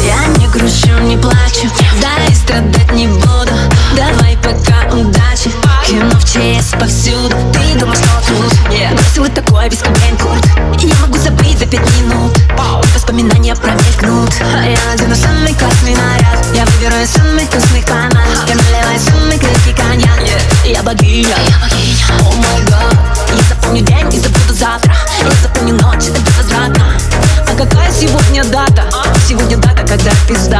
Я не грущу, не плачу, да и страдать не буду. Давай пока удачи, кино в ЧС повсюду. Ты думаешь, что тут? Нет, бросила такое без курт. И я могу забыть за пять минут сегодня дата? Сегодня дата, когда пизда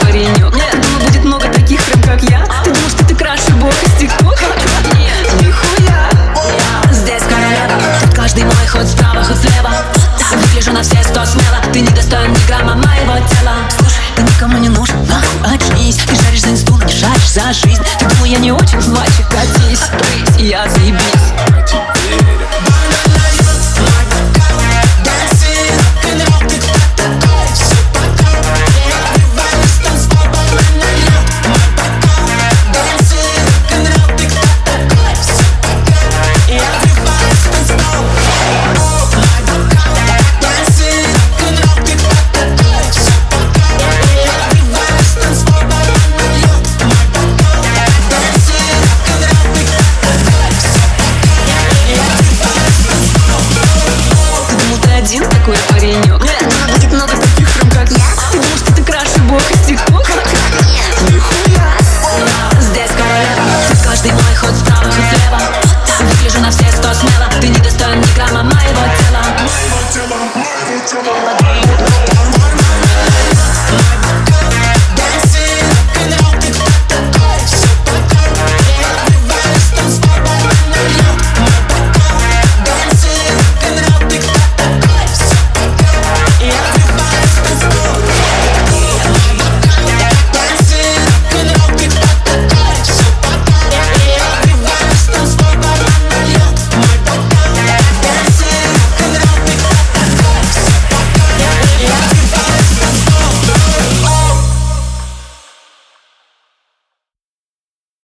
паренек? Нет, думал, будет много таких прям как я? Ты думал, что ты краше бог из тиктока? Выгляжу на все сто смело. Ты не достоин ни грамма моего тела. Слушай, ты никому не нужен, нахуй очнись. Ты жаришь за инсту, не за жизнь. Ты думал, я не очень, мальчик, катись. Я Верю мало Ты не достоин ни грамма моего тела Моего тела, моего тела.